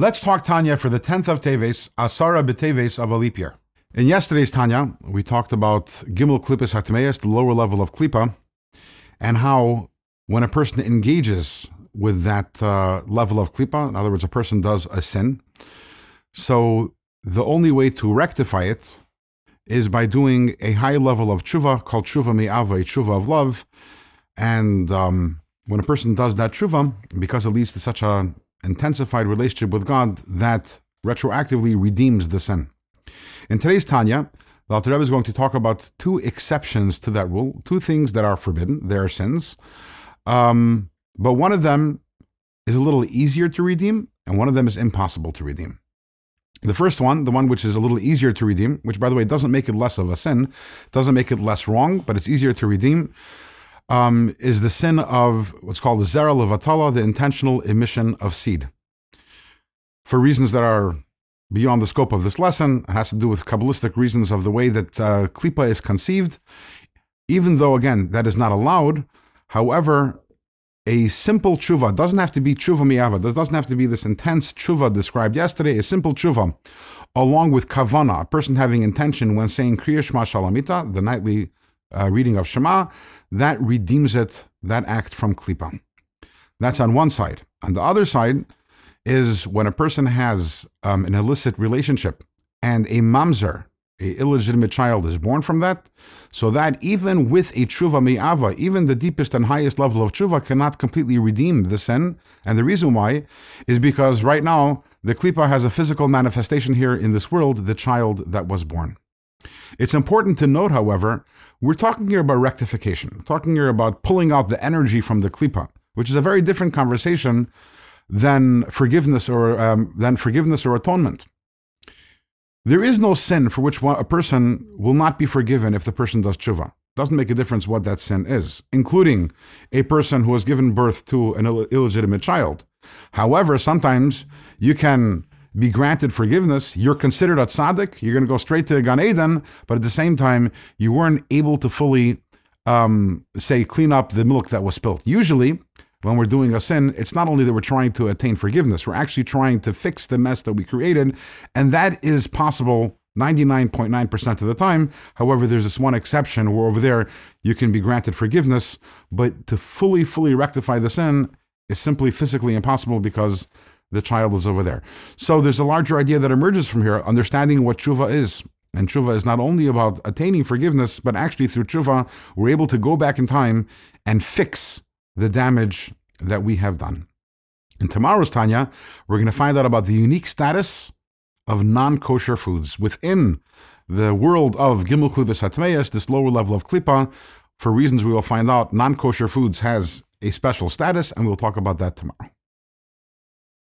Let's talk Tanya for the 10th of Teves, Asara B'Teves of a leap year. In yesterday's Tanya, we talked about Gimel Klippas Hatmeis, the lower level of Klippa, and how when a person engages with that uh, level of Klippa, in other words, a person does a sin, so the only way to rectify it is by doing a high level of tshuva called tshuva mi'ava, a tshuva of love. And um, when a person does that tshuva, because it leads to such an intensified relationship with God, that retroactively redeems the sin. In today's Tanya, the Alter Rebbe is going to talk about two exceptions to that rule, two things that are forbidden, they are sins. Um, but one of them is a little easier to redeem, and one of them is impossible to redeem. The first one, the one which is a little easier to redeem, which by the way doesn't make it less of a sin, doesn't make it less wrong, but it's easier to redeem, um, is the sin of what's called the zera levatala, the intentional emission of seed. For reasons that are beyond the scope of this lesson, it has to do with Kabbalistic reasons of the way that uh, klipa is conceived. Even though, again, that is not allowed, however, a simple tshuva doesn't have to be tshuva miyava. This doesn't have to be this intense tshuva described yesterday. A simple tshuva, along with kavana, a person having intention when saying kriya shema shalamita, the nightly uh, reading of Shema, that redeems it, that act from klipa. That's on one side. On the other side is when a person has um, an illicit relationship and a mamzer, a illegitimate child is born from that, so that even with a tshuva mi'ava, even the deepest and highest level of tshuva cannot completely redeem the sin. And the reason why is because right now the klipa has a physical manifestation here in this world, the child that was born. It's important to note, however, we're talking here about rectification, we're talking here about pulling out the energy from the klipa, which is a very different conversation than forgiveness or um, than forgiveness or atonement. There is no sin for which a person will not be forgiven if the person does tshuva. Doesn't make a difference what that sin is, including a person who has given birth to an Ill- illegitimate child. However, sometimes you can be granted forgiveness. You're considered a tzaddik. You're going to go straight to Gan Eden, but at the same time, you weren't able to fully, um, say, clean up the milk that was spilt. Usually, when we're doing a sin, it's not only that we're trying to attain forgiveness, we're actually trying to fix the mess that we created. And that is possible 99.9% of the time. However, there's this one exception where over there you can be granted forgiveness, but to fully, fully rectify the sin is simply physically impossible because the child is over there. So there's a larger idea that emerges from here, understanding what tshuva is. And tshuva is not only about attaining forgiveness, but actually through tshuva, we're able to go back in time and fix the damage that we have done. In tomorrow's Tanya, we're going to find out about the unique status of non kosher foods within the world of Gimel Klippas Hatmeyas, this lower level of Klippa. For reasons we will find out, non kosher foods has a special status, and we'll talk about that tomorrow.